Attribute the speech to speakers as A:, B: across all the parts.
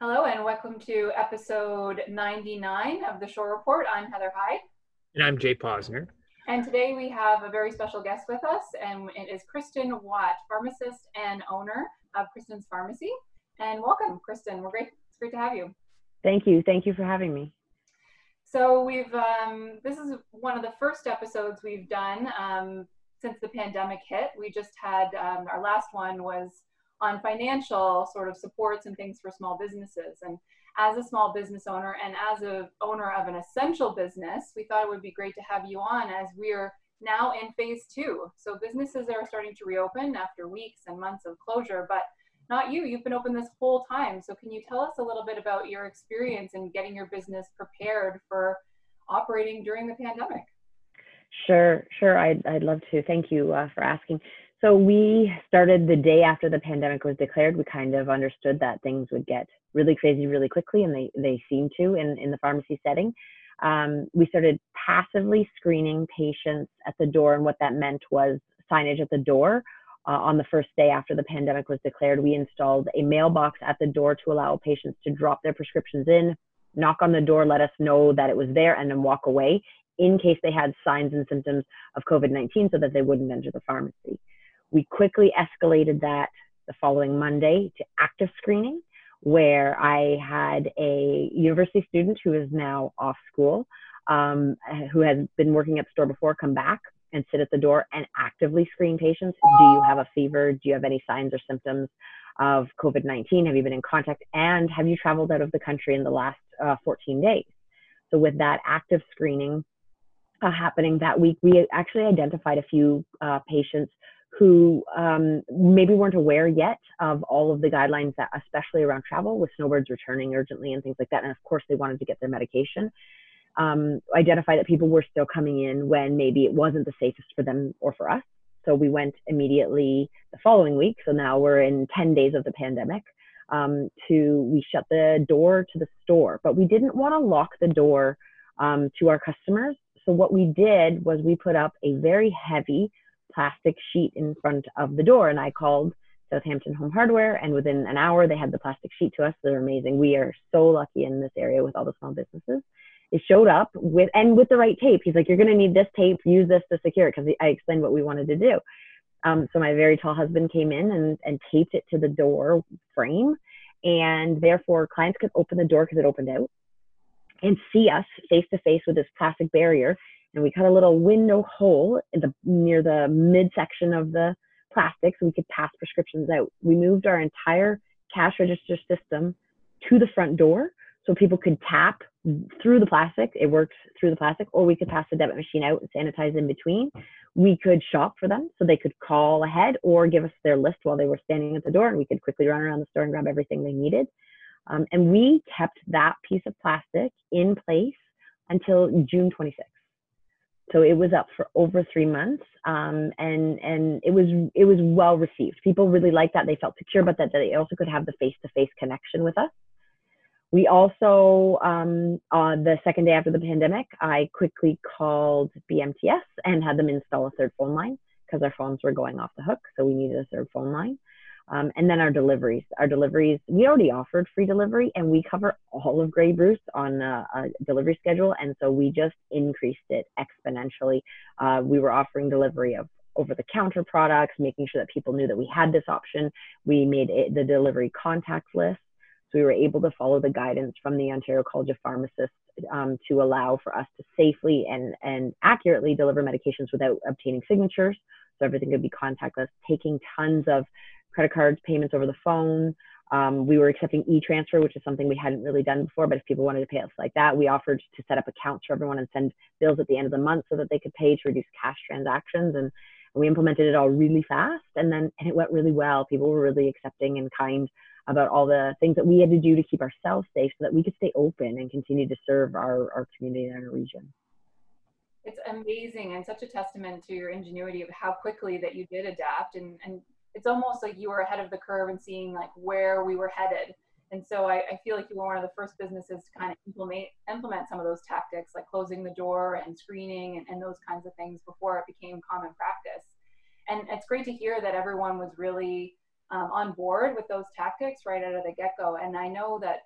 A: Hello, and welcome to episode 99 of the Shore Report. I'm Heather Hyde.
B: And I'm Jay Posner.
A: And today we have a very special guest with us, and it is Kristen Watt, pharmacist and owner of Kristen's Pharmacy. And welcome, Kristen. We're great. It's great to have you.
C: Thank you. Thank you for having me.
A: So we've um, this is one of the first episodes we've done um, since the pandemic hit. We just had um, our last one was on financial sort of supports and things for small businesses. And as a small business owner and as a owner of an essential business, we thought it would be great to have you on as we're now in phase two. So businesses are starting to reopen after weeks and months of closure, but not you. You've been open this whole time. So can you tell us a little bit about your experience in getting your business prepared for operating during the pandemic?
C: Sure, sure. I'd, I'd love to. Thank you uh, for asking. So we started the day after the pandemic was declared. We kind of understood that things would get really crazy really quickly, and they they seem to in in the pharmacy setting. Um, we started passively screening patients at the door, and what that meant was signage at the door. Uh, on the first day after the pandemic was declared, we installed a mailbox at the door to allow patients to drop their prescriptions in, knock on the door, let us know that it was there, and then walk away in case they had signs and symptoms of COVID 19 so that they wouldn't enter the pharmacy. We quickly escalated that the following Monday to active screening, where I had a university student who is now off school, um, who has been working at the store before, come back and sit at the door and actively screen patients. Do you have a fever? Do you have any signs or symptoms of COVID 19? Have you been in contact? And have you traveled out of the country in the last uh, 14 days? So, with that active screening uh, happening that week, we actually identified a few uh, patients who um, maybe weren't aware yet of all of the guidelines that, especially around travel with snowbirds returning urgently and things like that. And of course, they wanted to get their medication. Um, identify that people were still coming in when maybe it wasn't the safest for them or for us. So we went immediately the following week. So now we're in 10 days of the pandemic. Um, to we shut the door to the store, but we didn't want to lock the door um, to our customers. So what we did was we put up a very heavy plastic sheet in front of the door. And I called Southampton Home Hardware, and within an hour, they had the plastic sheet to us. They're amazing. We are so lucky in this area with all the small businesses. It showed up with and with the right tape. He's like, "You're going to need this tape. Use this to secure it," because I explained what we wanted to do. Um, so my very tall husband came in and, and taped it to the door frame, and therefore clients could open the door because it opened out and see us face to face with this plastic barrier and we cut a little window hole the near the midsection of the plastic so we could pass prescriptions out. We moved our entire cash register system to the front door so people could tap through the plastic. It works through the plastic, or we could pass the debit machine out and sanitize in between. We could shop for them so they could call ahead or give us their list while they were standing at the door, and we could quickly run around the store and grab everything they needed. Um, and we kept that piece of plastic in place until June 26th so it was up for over three months um, and and it was it was well received. People really liked that they felt secure but that they also could have the face-to-face connection with us. We also um, on the second day after the pandemic i quickly called bmts and had them install a third phone line because our phones were going off the hook so we needed a third phone line um, and then our deliveries. Our deliveries, we already offered free delivery and we cover all of Grey Bruce on a, a delivery schedule. And so we just increased it exponentially. Uh, we were offering delivery of over the counter products, making sure that people knew that we had this option. We made it the delivery contactless. So we were able to follow the guidance from the Ontario College of Pharmacists um, to allow for us to safely and, and accurately deliver medications without obtaining signatures. So everything could be contactless, taking tons of credit cards, payments over the phone. Um, we were accepting e-transfer, which is something we hadn't really done before. But if people wanted to pay us like that, we offered to set up accounts for everyone and send bills at the end of the month so that they could pay to reduce cash transactions. And we implemented it all really fast, and then and it went really well. People were really accepting and kind about all the things that we had to do to keep ourselves safe so that we could stay open and continue to serve our, our community and our region.
A: It's amazing and such a testament to your ingenuity of how quickly that you did adapt and, and it's almost like you were ahead of the curve and seeing like where we were headed. And so I, I, feel like you were one of the first businesses to kind of implement implement some of those tactics, like closing the door and screening and, and those kinds of things before it became common practice. And it's great to hear that everyone was really um, on board with those tactics right out of the get-go and i know that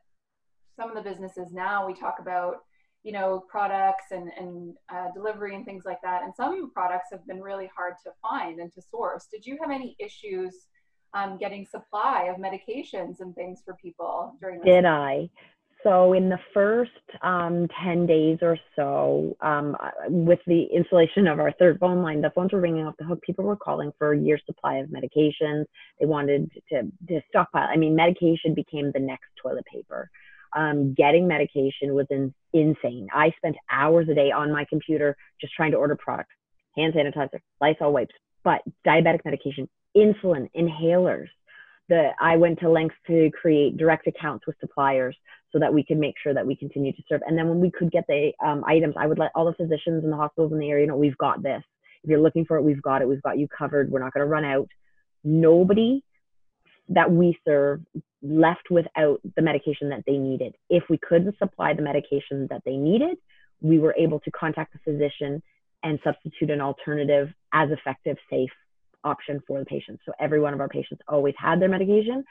A: some of the businesses now we talk about you know products and, and uh, delivery and things like that. And some products have been really hard to find and to source. Did you have any issues um, getting supply of medications and things for people during
C: this did i? So in the first um, 10 days or so um, uh, with the installation of our third phone line the phones were ringing off the hook. People were calling for a year's supply of medications. They wanted to, to stockpile. I mean medication became the next toilet paper um, getting medication was in, insane. I spent hours a day on my computer just trying to order products, hand sanitizer, Lysol wipes, but diabetic medication, insulin, inhalers. The, I went to lengths to create direct accounts with suppliers so that we could make sure that we continue to serve. And then when we could get the um, items, I would let all the physicians and the hospitals in the area know we've got this. If you're looking for it, we've got it. We've got you covered. We're not going to run out. Nobody that we serve left without the medication that they needed. If we couldn't supply the medication that they needed, we were able to contact the physician and substitute an alternative as effective, safe option for the patient. So every one of our patients always had their medication,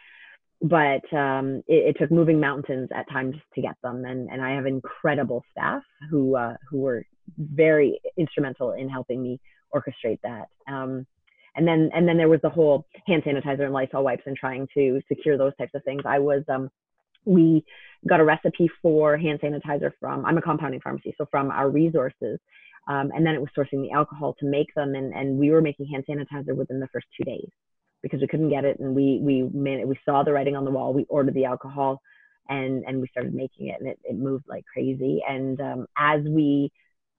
C: but um, it, it, took moving mountains at times to get them. And, and I have incredible staff who uh, who were very instrumental in helping me orchestrate that. Um, and then and then there was the whole hand sanitizer and Lysol wipes and trying to secure those types of things. I was um, we got a recipe for hand sanitizer from I'm a compounding pharmacy, so from our resources. Um, and then it was sourcing the alcohol to make them, and, and we were making hand sanitizer within the first two days because we couldn't get it, and we we it, we saw the writing on the wall. We ordered the alcohol, and and we started making it, and it, it moved like crazy. And um, as we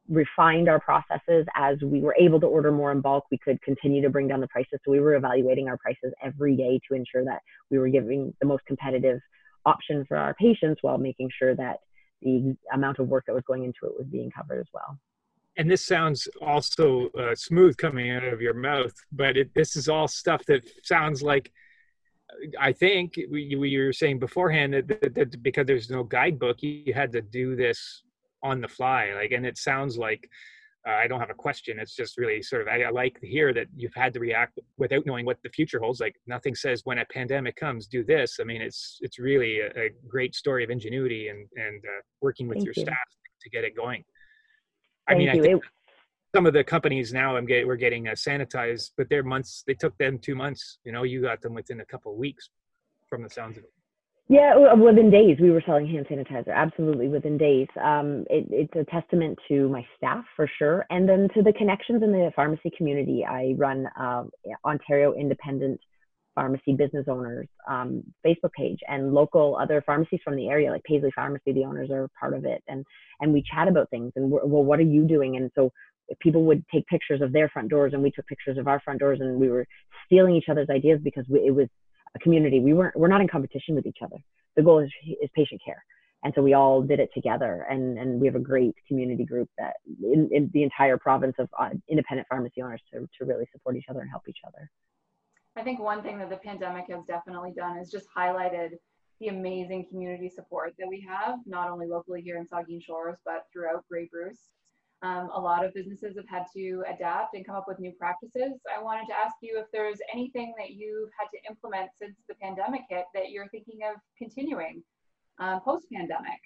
C: refined our processes. As we were able to order more in bulk we could continue to bring down the prices. So we were evaluating our prices every day to ensure that we were giving the most competitive option for our patients while making sure that the amount of work that was going into it was being covered as well.
B: And this sounds also uh, smooth coming out of your mouth but it, this is all stuff that sounds like I think we, we were saying beforehand that, that, that, because there's no guidebook, you had to do this on the fly like and it sounds like uh, i don't have a question it's just really sort of I, I, like to hear that you've had to react without knowing what the future holds like nothing says when a pandemic comes do this i mean it's it's really a, a great story of ingenuity and and uh, working with
C: Thank
B: your
C: you.
B: staff to get it going
C: i
B: Thank mean
C: you.
B: i think some of the companies now i'm getting we're getting uh, sanitized but their months they took them two months you know you got them within a couple of weeks from the sounds of it
C: yeah, within days we were selling hand sanitizer. Absolutely, within days. Um, it, it's a testament to my staff for sure, and then to the connections in the pharmacy community. I run uh, Ontario Independent Pharmacy Business Owners um, Facebook page, and local other pharmacies from the area, like Paisley Pharmacy. The owners are part of it, and and we chat about things. And well, what are you doing? And so people would take pictures of their front doors, and we took pictures of our front doors, and we were stealing each other's ideas because we, it was a community. We weren't we're not in competition with each other. The goal is is patient care, and so we all did it together. And and we have a great community group that in, in the entire province of uh, independent pharmacy owners to to really support each other and help each other.
A: I think one thing that the pandemic has definitely done is just highlighted the amazing community support that we have, not only locally here in Saugeen Shores, but throughout Grey Bruce. Um, a lot of businesses have had to adapt and come up with new practices. I wanted to ask you if there's anything that you've had to implement since the pandemic hit that you're thinking of continuing um, post pandemic.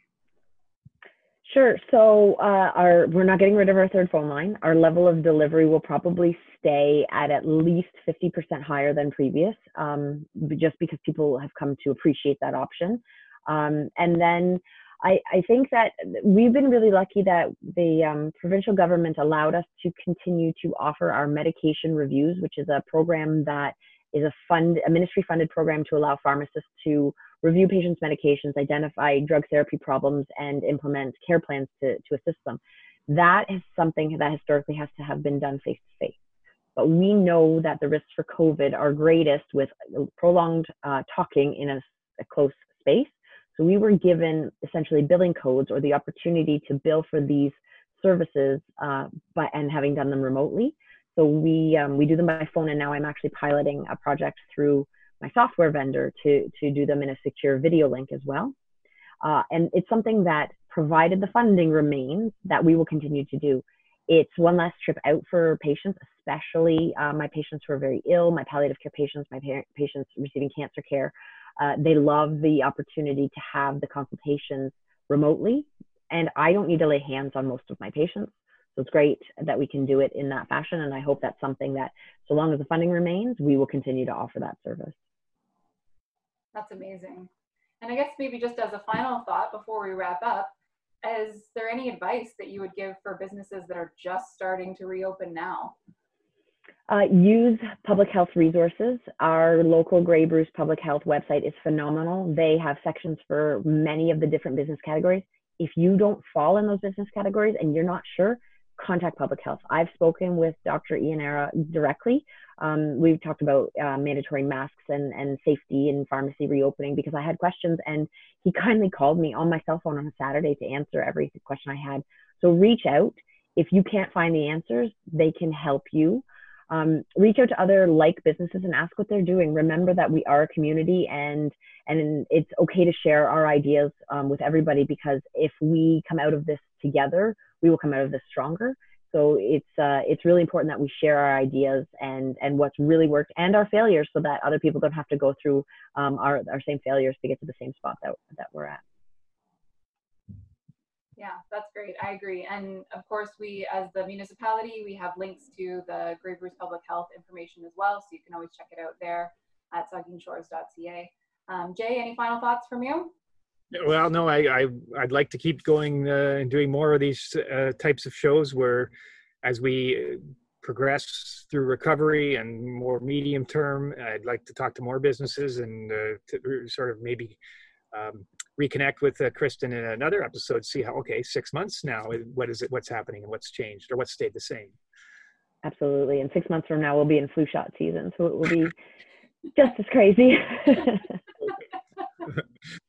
C: Sure. So uh, our we're not getting rid of our third phone line. Our level of delivery will probably stay at at least 50% higher than previous, um, just because people have come to appreciate that option. Um, and then I, I think that we've been really lucky that the um, provincial government allowed us to continue to offer our medication reviews, which is a program that is a fund, a ministry funded program to allow pharmacists to review patients' medications, identify drug therapy problems, and implement care plans to, to assist them. That is something that historically has to have been done face to face. But we know that the risks for COVID are greatest with prolonged uh, talking in a, a close space so we were given essentially billing codes or the opportunity to bill for these services uh, by, and having done them remotely. So we, um, we do them by phone and now I'm actually piloting a project through my software vendor to, to do them in a secure video link as well. Uh, and it's something that provided the funding remains that we will continue to do. it's one less trip out for patients, especially uh, my patients who are very ill, my palliative care patients, my patients receiving cancer care. Uh, they love the opportunity to have the consultations remotely, and I don't need to lay hands on most of my patients. So it's great that we can do it in that fashion, and I hope that's something that, so long as the funding remains, we will continue to offer that service.
A: That's amazing. And I guess maybe just as a final thought before we wrap up, is there any advice that you would give for businesses that are just starting to reopen now?
C: Uh, use public health resources. Our local Grey Bruce Public Health website is phenomenal. They have sections for many of the different business categories. If you don't fall in those business categories and you're not sure, contact public health. I've spoken with Dr. Ian Arra directly. Um, we've talked about uh, mandatory masks and, and safety and pharmacy reopening because I had questions and he kindly called me on my cell phone on a Saturday to answer every question I had. So reach out. If you can't find the answers, they can help you. Um, reach out to other like businesses and ask what they're doing. Remember that we are a community and and it's okay to share our ideas um, with everybody because if we come out of this together, we will come out of this stronger. So it's uh, it's really important that we share our ideas and and what's really worked and our failures, so that other people don't have to go through um, our our same failures to get to the same spot that that we're at.
A: Yeah, that's great. I agree. And of course, we as the municipality, we have links to the Grey Bruce Public Health information as well, so you can always check it out there at saugeenshores.ca. Um, Jay, any final thoughts from you?
B: Well, no, I, I would like to keep going uh, and doing more of these uh, types of shows where, as we progress through recovery and more medium term, I'd like to talk to more businesses and uh, sort of maybe um, reconnect with uh, Kristen in another episode. See how okay, six months now, what is it? What's happening and what's changed or what stayed the same?
C: Absolutely, and six months from now we'll be in flu shot season, so it will be just as crazy.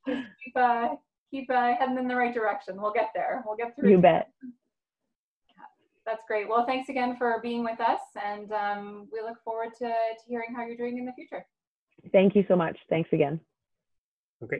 A: keep uh, keep uh, heading in the right direction. We'll get there. We'll get through.
C: You bet.
A: That's great. Well, thanks again for being with us, and um, we look forward to, to hearing how you're doing in the future.
C: Thank you so much. Thanks again.